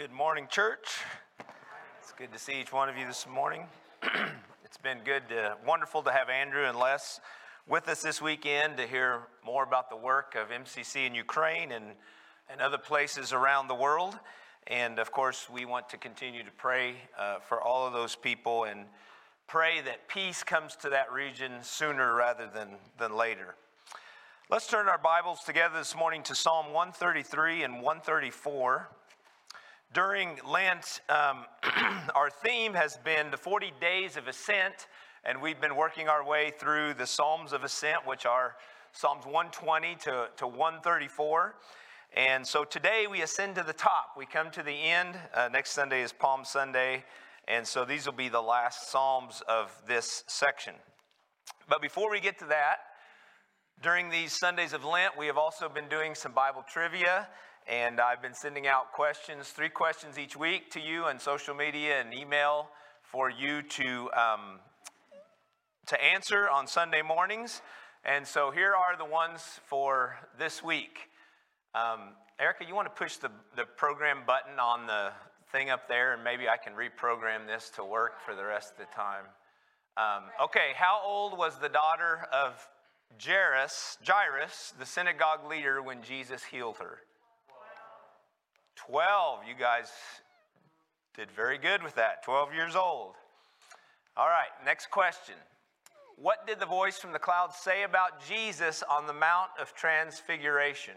Good morning, church. It's good to see each one of you this morning. it's been good, to, wonderful to have Andrew and Les with us this weekend to hear more about the work of MCC in Ukraine and, and other places around the world. And of course, we want to continue to pray uh, for all of those people and pray that peace comes to that region sooner rather than, than later. Let's turn our Bibles together this morning to Psalm 133 and 134. During Lent, um, our theme has been the 40 days of ascent, and we've been working our way through the Psalms of Ascent, which are Psalms 120 to, to 134. And so today we ascend to the top. We come to the end. Uh, next Sunday is Palm Sunday. And so these will be the last Psalms of this section. But before we get to that, during these Sundays of Lent, we have also been doing some Bible trivia. And I've been sending out questions, three questions each week to you on social media and email for you to, um, to answer on Sunday mornings. And so here are the ones for this week. Um, Erica, you want to push the, the program button on the thing up there, and maybe I can reprogram this to work for the rest of the time. Um, okay, how old was the daughter of Jairus, Jairus, the synagogue leader, when Jesus healed her? 12. You guys did very good with that. 12 years old. All right, next question. What did the voice from the cloud say about Jesus on the Mount of Transfiguration?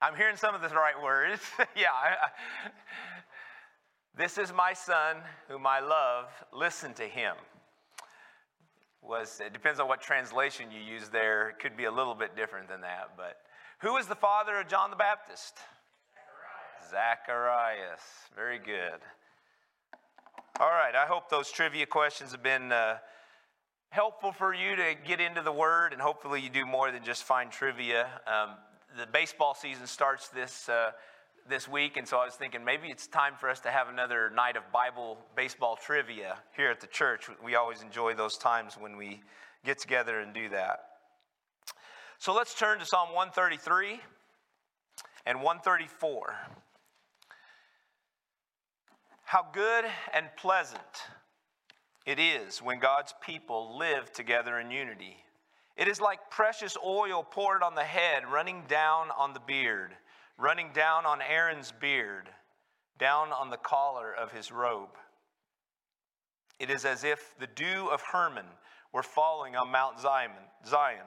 I'm hearing some of the right words. yeah. This is my son whom I love. Listen to him was it depends on what translation you use there. It could be a little bit different than that but who was the father of john the baptist? Zacharias, zacharias. very good. All right i hope those trivia questions have been uh, helpful for you to get into the word and hopefully you do more than just find trivia. Um, the baseball season starts this uh, this week, and so I was thinking maybe it's time for us to have another night of Bible baseball trivia here at the church. We always enjoy those times when we get together and do that. So let's turn to Psalm 133 and 134. How good and pleasant it is when God's people live together in unity. It is like precious oil poured on the head, running down on the beard running down on Aaron's beard, down on the collar of his robe. It is as if the dew of Hermon were falling on Mount Zion.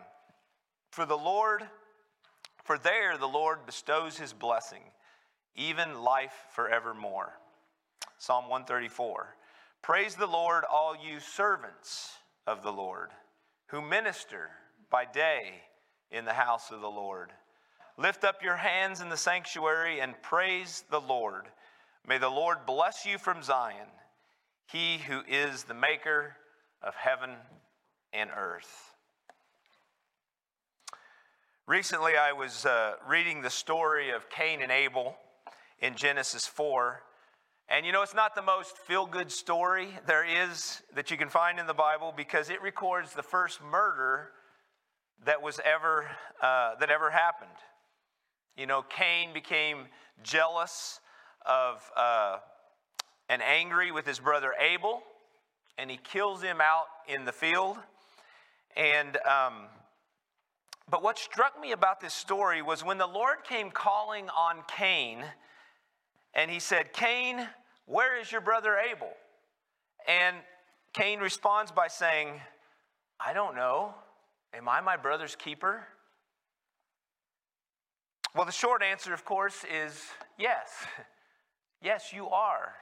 For the Lord, for there the Lord bestows his blessing, even life forevermore. Psalm 134. Praise the Lord, all you servants of the Lord, who minister by day in the house of the Lord. Lift up your hands in the sanctuary and praise the Lord. May the Lord bless you from Zion, he who is the maker of heaven and earth. Recently, I was uh, reading the story of Cain and Abel in Genesis 4. And you know, it's not the most feel good story there is that you can find in the Bible because it records the first murder that was ever, uh, that ever happened. You know, Cain became jealous of uh, and angry with his brother Abel, and he kills him out in the field. And um, but what struck me about this story was when the Lord came calling on Cain, and he said, "Cain, where is your brother Abel?" And Cain responds by saying, "I don't know. Am I my brother's keeper?" Well, the short answer, of course, is yes. Yes, you are.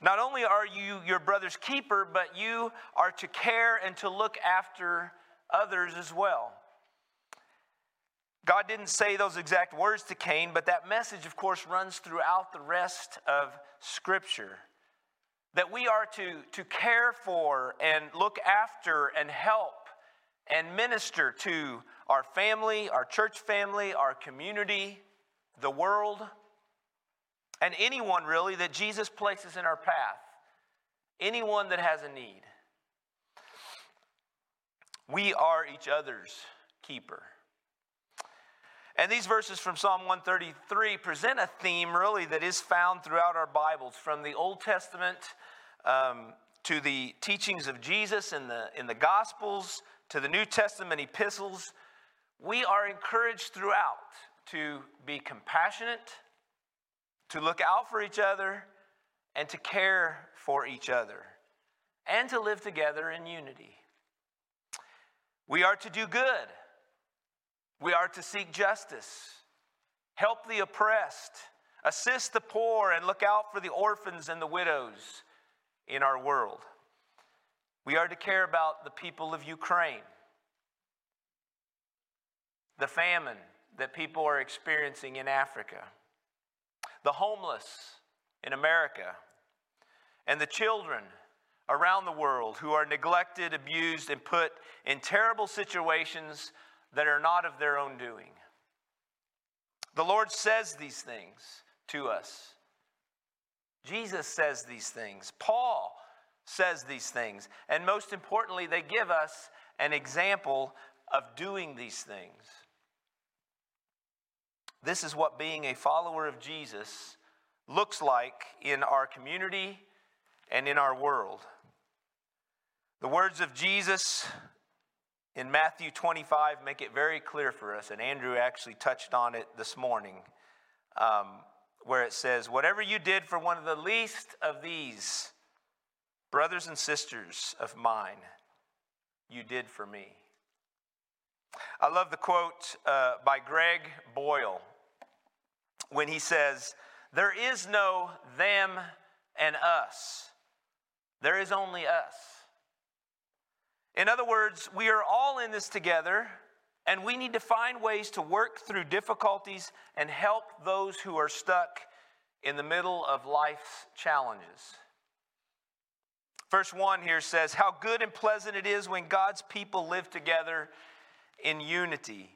Not only are you your brother's keeper, but you are to care and to look after others as well. God didn't say those exact words to Cain, but that message, of course, runs throughout the rest of Scripture. That we are to, to care for and look after and help and minister to our family, our church family, our community, the world, and anyone really that Jesus places in our path. Anyone that has a need. We are each other's keeper. And these verses from Psalm 133 present a theme really that is found throughout our Bibles, from the Old Testament um, to the teachings of Jesus in the, in the Gospels to the New Testament epistles. We are encouraged throughout to be compassionate, to look out for each other, and to care for each other, and to live together in unity. We are to do good. We are to seek justice, help the oppressed, assist the poor, and look out for the orphans and the widows in our world. We are to care about the people of Ukraine, the famine that people are experiencing in Africa, the homeless in America, and the children around the world who are neglected, abused, and put in terrible situations that are not of their own doing. The Lord says these things to us. Jesus says these things. Paul says these things. And most importantly, they give us an example of doing these things. This is what being a follower of Jesus looks like in our community and in our world. The words of Jesus in Matthew 25 make it very clear for us, and Andrew actually touched on it this morning, um, where it says, Whatever you did for one of the least of these brothers and sisters of mine, you did for me. I love the quote uh, by Greg Boyle when he says, There is no them and us, there is only us. In other words, we are all in this together, and we need to find ways to work through difficulties and help those who are stuck in the middle of life's challenges. Verse 1 here says, How good and pleasant it is when God's people live together in unity.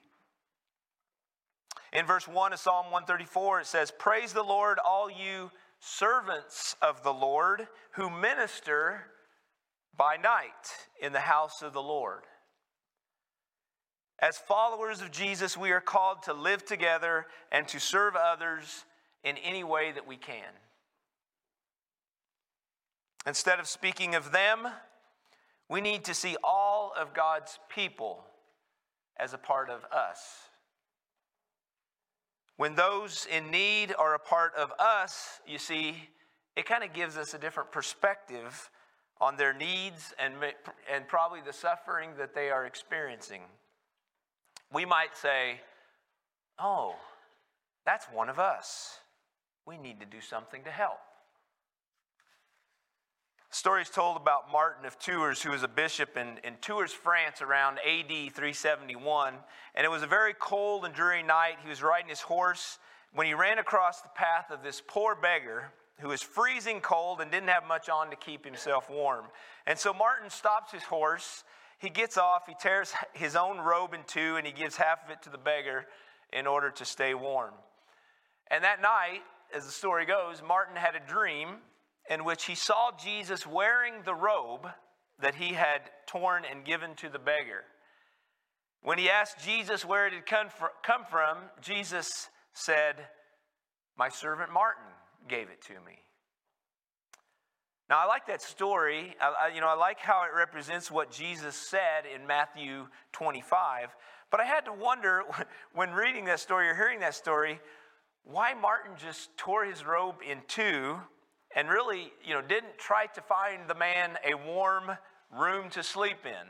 In verse 1 of Psalm 134, it says, Praise the Lord, all you servants of the Lord who minister by night in the house of the Lord. As followers of Jesus, we are called to live together and to serve others in any way that we can. Instead of speaking of them, we need to see all of God's people as a part of us. When those in need are a part of us, you see, it kind of gives us a different perspective on their needs and, and probably the suffering that they are experiencing. We might say, Oh, that's one of us. We need to do something to help. Stories told about Martin of Tours, who was a bishop in, in Tours, France around AD 371. And it was a very cold and dreary night. He was riding his horse when he ran across the path of this poor beggar who was freezing cold and didn't have much on to keep himself warm. And so Martin stops his horse. He gets off, he tears his own robe in two, and he gives half of it to the beggar in order to stay warm. And that night, as the story goes, Martin had a dream in which he saw Jesus wearing the robe that he had torn and given to the beggar. When he asked Jesus where it had come from, Jesus said, My servant Martin gave it to me. Now, I like that story. I, you know, I like how it represents what Jesus said in Matthew 25. But I had to wonder when reading that story or hearing that story, why Martin just tore his robe in two and really, you know, didn't try to find the man a warm room to sleep in.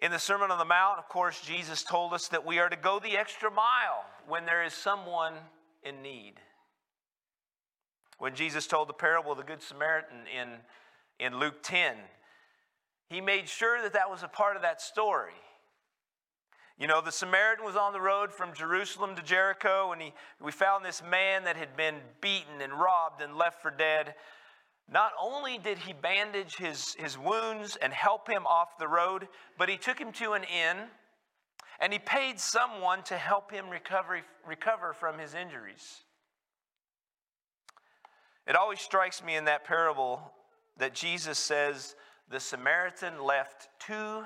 In the Sermon on the Mount, of course, Jesus told us that we are to go the extra mile when there is someone in need. When Jesus told the parable of the Good Samaritan in, in Luke 10, he made sure that that was a part of that story. You know, the Samaritan was on the road from Jerusalem to Jericho, and he, we found this man that had been beaten and robbed and left for dead. Not only did he bandage his, his wounds and help him off the road, but he took him to an inn and he paid someone to help him recover, recover from his injuries. It always strikes me in that parable that Jesus says the Samaritan left two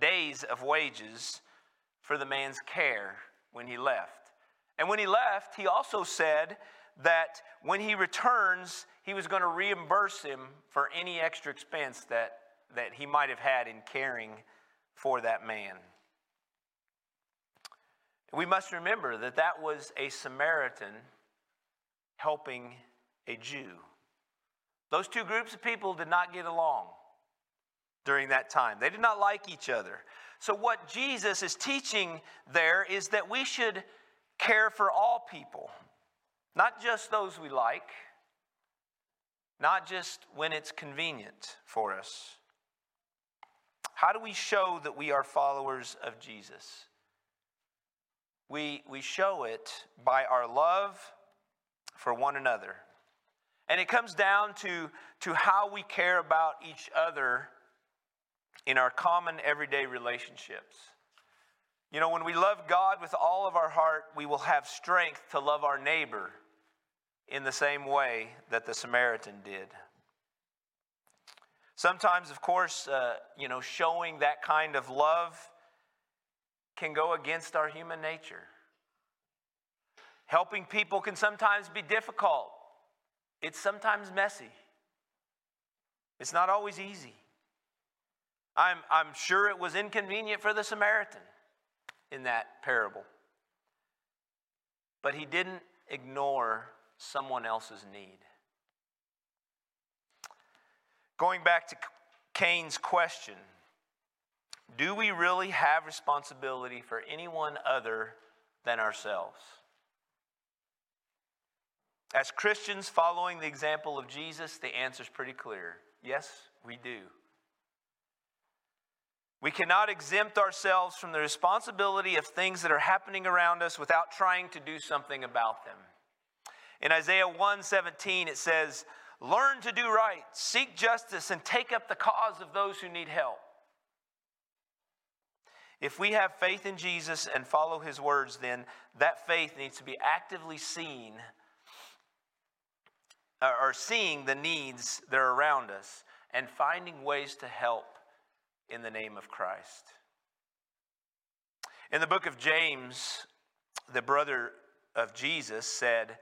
days of wages for the man's care when he left. And when he left, he also said that when he returns, he was going to reimburse him for any extra expense that, that he might have had in caring for that man. We must remember that that was a Samaritan helping a Jew. Those two groups of people did not get along during that time. They did not like each other. So, what Jesus is teaching there is that we should care for all people, not just those we like, not just when it's convenient for us. How do we show that we are followers of Jesus? We, we show it by our love for one another. And it comes down to, to how we care about each other in our common everyday relationships. You know, when we love God with all of our heart, we will have strength to love our neighbor in the same way that the Samaritan did. Sometimes, of course, uh, you know, showing that kind of love can go against our human nature. Helping people can sometimes be difficult, it's sometimes messy, it's not always easy. I'm, I'm sure it was inconvenient for the Samaritan in that parable. But he didn't ignore someone else's need. Going back to Cain's question do we really have responsibility for anyone other than ourselves? As Christians following the example of Jesus, the answer is pretty clear. Yes, we do. We cannot exempt ourselves from the responsibility of things that are happening around us without trying to do something about them. In Isaiah 1:17 it says, "Learn to do right, seek justice and take up the cause of those who need help." If we have faith in Jesus and follow his words, then that faith needs to be actively seen uh, or seeing the needs that are around us and finding ways to help in the name of Christ. In the book of James, the brother of Jesus said,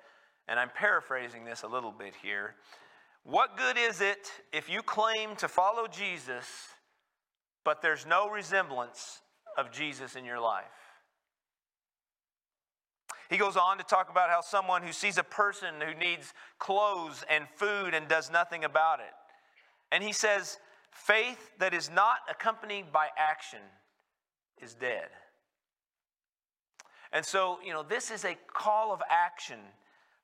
and I'm paraphrasing this a little bit here What good is it if you claim to follow Jesus, but there's no resemblance of Jesus in your life? He goes on to talk about how someone who sees a person who needs clothes and food and does nothing about it. And he says, Faith that is not accompanied by action is dead. And so, you know, this is a call of action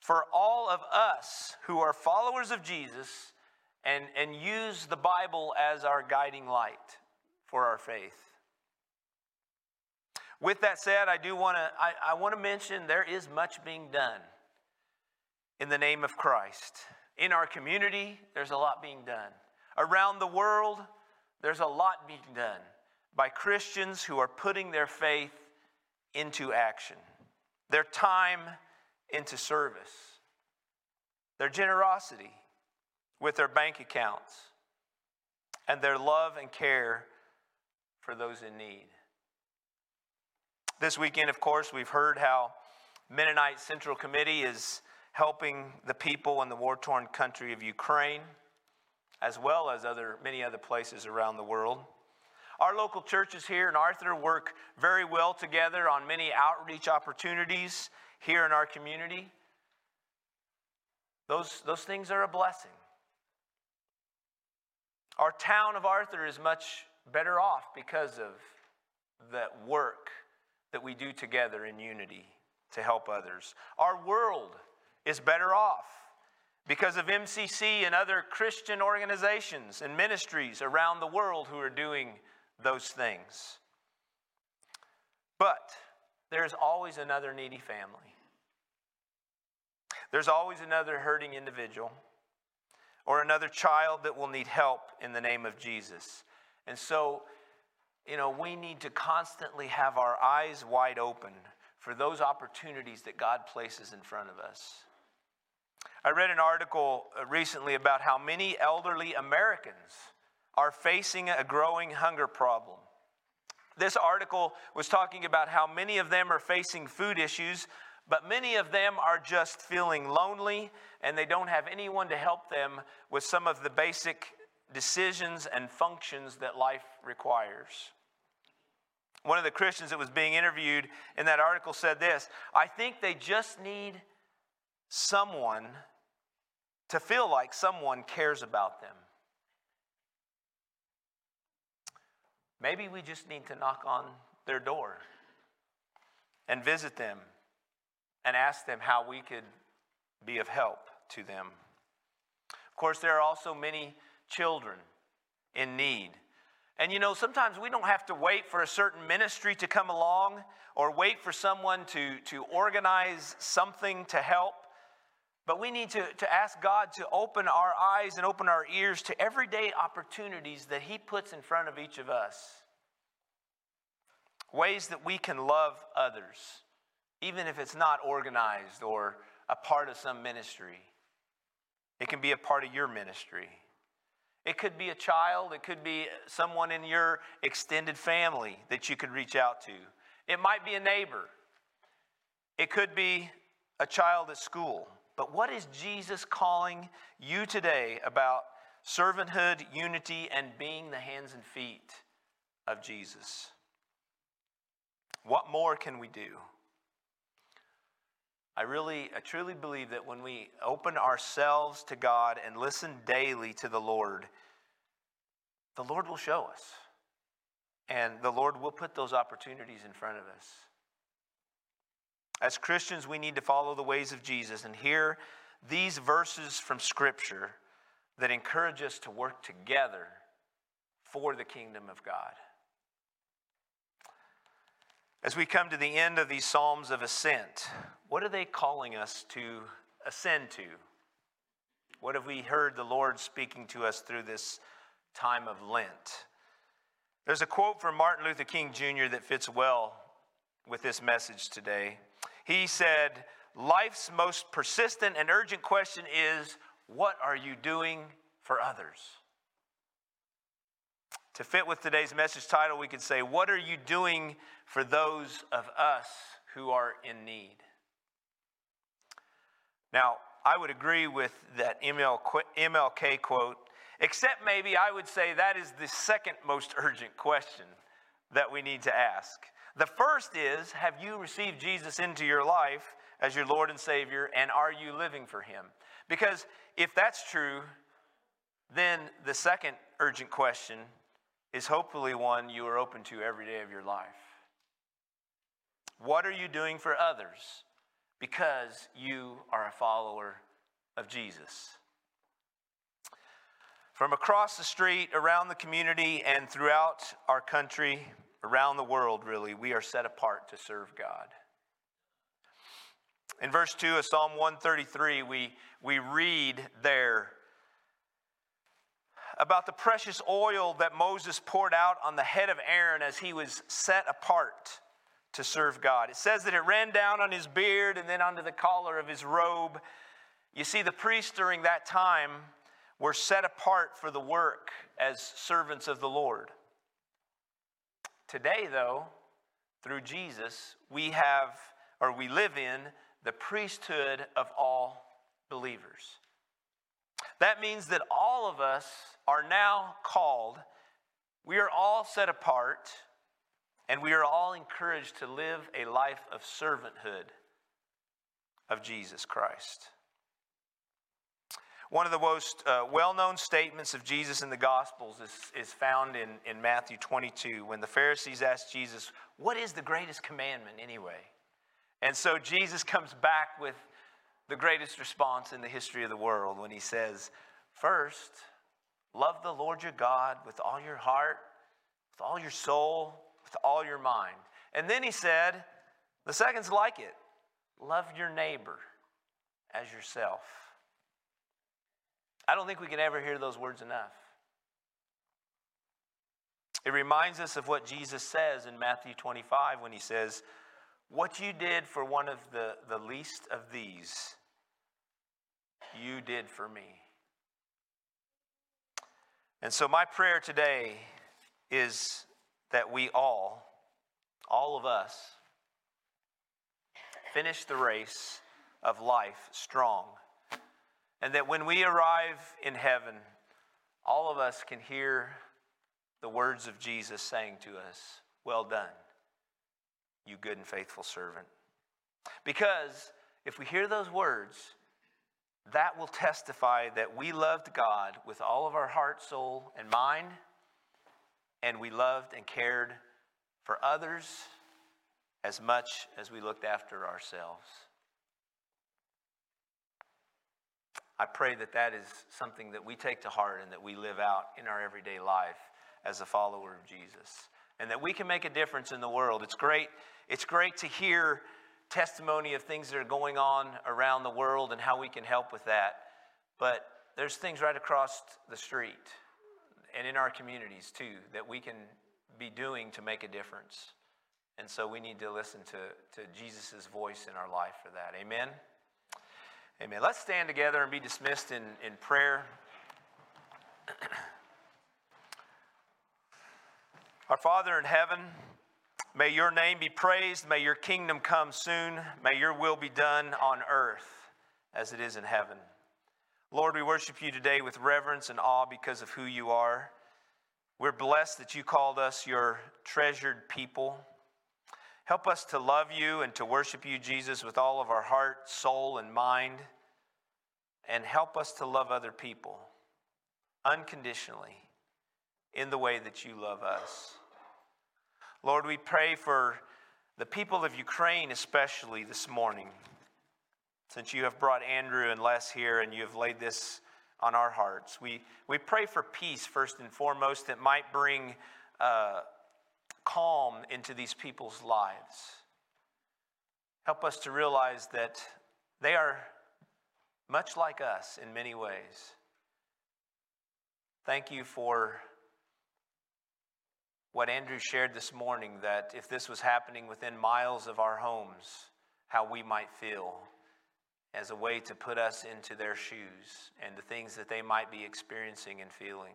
for all of us who are followers of Jesus and, and use the Bible as our guiding light for our faith. With that said, I do want to I, I want to mention there is much being done in the name of Christ. In our community, there's a lot being done. Around the world, there's a lot being done by Christians who are putting their faith into action, their time into service, their generosity with their bank accounts, and their love and care for those in need. This weekend, of course, we've heard how Mennonite Central Committee is helping the people in the war torn country of Ukraine as well as other, many other places around the world. Our local churches here in Arthur work very well together on many outreach opportunities here in our community. Those, those things are a blessing. Our town of Arthur is much better off because of that work that we do together in unity to help others. Our world is better off because of MCC and other Christian organizations and ministries around the world who are doing those things. But there's always another needy family. There's always another hurting individual or another child that will need help in the name of Jesus. And so, you know, we need to constantly have our eyes wide open for those opportunities that God places in front of us. I read an article uh, recently about how many elderly Americans are facing a growing hunger problem. This article was talking about how many of them are facing food issues, but many of them are just feeling lonely and they don't have anyone to help them with some of the basic decisions and functions that life requires. One of the Christians that was being interviewed in that article said this I think they just need someone to feel like someone cares about them. Maybe we just need to knock on their door and visit them and ask them how we could be of help to them. Of course, there are also many children in need. And you know, sometimes we don't have to wait for a certain ministry to come along or wait for someone to, to organize something to help. But we need to, to ask God to open our eyes and open our ears to everyday opportunities that He puts in front of each of us. Ways that we can love others, even if it's not organized or a part of some ministry. It can be a part of your ministry. It could be a child, it could be someone in your extended family that you could reach out to. It might be a neighbor. It could be a child at school. But what is Jesus calling you today about servanthood, unity, and being the hands and feet of Jesus? What more can we do? I really, I truly believe that when we open ourselves to God and listen daily to the Lord, the Lord will show us. And the Lord will put those opportunities in front of us. As Christians, we need to follow the ways of Jesus and hear these verses from Scripture that encourage us to work together for the kingdom of God. As we come to the end of these Psalms of Ascent, what are they calling us to ascend to? What have we heard the Lord speaking to us through this time of Lent? There's a quote from Martin Luther King Jr. that fits well with this message today. He said, Life's most persistent and urgent question is, What are you doing for others? To fit with today's message title, we could say, What are you doing for those of us who are in need? Now, I would agree with that MLK quote, except maybe I would say that is the second most urgent question that we need to ask. The first is Have you received Jesus into your life as your Lord and Savior, and are you living for Him? Because if that's true, then the second urgent question is hopefully one you are open to every day of your life. What are you doing for others because you are a follower of Jesus? From across the street, around the community, and throughout our country, around the world, really, we are set apart to serve God. In verse 2 of Psalm 133, we, we read there about the precious oil that Moses poured out on the head of Aaron as he was set apart to serve God. It says that it ran down on his beard and then onto the collar of his robe. You see, the priests during that time were set apart for the work as servants of the Lord. Today, though, through Jesus, we have, or we live in, the priesthood of all believers. That means that all of us are now called, we are all set apart, and we are all encouraged to live a life of servanthood of Jesus Christ. One of the most uh, well known statements of Jesus in the Gospels is, is found in, in Matthew 22 when the Pharisees asked Jesus, What is the greatest commandment anyway? And so Jesus comes back with the greatest response in the history of the world when he says, First, love the Lord your God with all your heart, with all your soul, with all your mind. And then he said, the second's like it love your neighbor as yourself. I don't think we can ever hear those words enough. It reminds us of what Jesus says in Matthew 25 when he says, What you did for one of the, the least of these, you did for me. And so, my prayer today is that we all, all of us, finish the race of life strong. And that when we arrive in heaven, all of us can hear the words of Jesus saying to us, Well done, you good and faithful servant. Because if we hear those words, that will testify that we loved God with all of our heart, soul, and mind, and we loved and cared for others as much as we looked after ourselves. I pray that that is something that we take to heart and that we live out in our everyday life as a follower of Jesus. And that we can make a difference in the world. It's great, it's great to hear testimony of things that are going on around the world and how we can help with that. But there's things right across the street and in our communities too that we can be doing to make a difference. And so we need to listen to, to Jesus' voice in our life for that. Amen? Amen. Let's stand together and be dismissed in, in prayer. Our Father in heaven, may your name be praised. May your kingdom come soon. May your will be done on earth as it is in heaven. Lord, we worship you today with reverence and awe because of who you are. We're blessed that you called us your treasured people. Help us to love you and to worship you, Jesus, with all of our heart, soul, and mind. And help us to love other people unconditionally in the way that you love us. Lord, we pray for the people of Ukraine, especially this morning, since you have brought Andrew and Les here and you have laid this on our hearts. We, we pray for peace, first and foremost, that might bring uh, calm into these people's lives. Help us to realize that they are much like us in many ways. Thank you for what Andrew shared this morning that if this was happening within miles of our homes, how we might feel as a way to put us into their shoes and the things that they might be experiencing and feeling.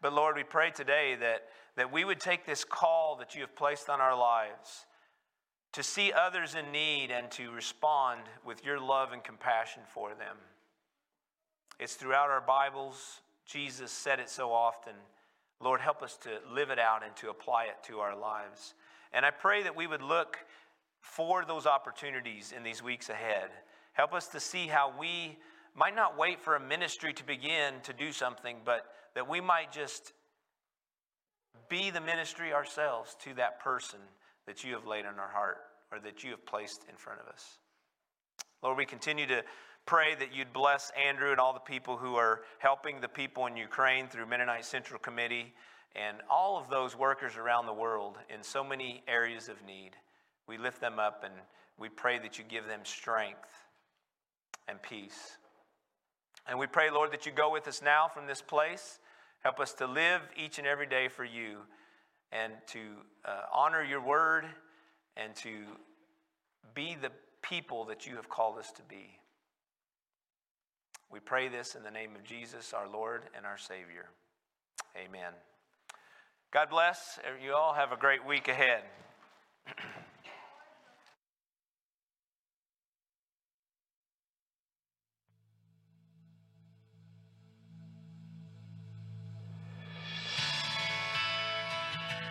But Lord, we pray today that, that we would take this call that you have placed on our lives to see others in need and to respond with your love and compassion for them. It's throughout our Bibles. Jesus said it so often. Lord, help us to live it out and to apply it to our lives. And I pray that we would look for those opportunities in these weeks ahead. Help us to see how we might not wait for a ministry to begin to do something, but that we might just be the ministry ourselves to that person that you have laid on our heart or that you have placed in front of us. Lord, we continue to pray that you'd bless Andrew and all the people who are helping the people in Ukraine through Mennonite Central Committee and all of those workers around the world in so many areas of need. We lift them up and we pray that you give them strength and peace. And we pray, Lord, that you go with us now from this place. Help us to live each and every day for you and to uh, honor your word and to be the people that you have called us to be. We pray this in the name of Jesus, our Lord and our Savior. Amen. God bless. You all have a great week ahead.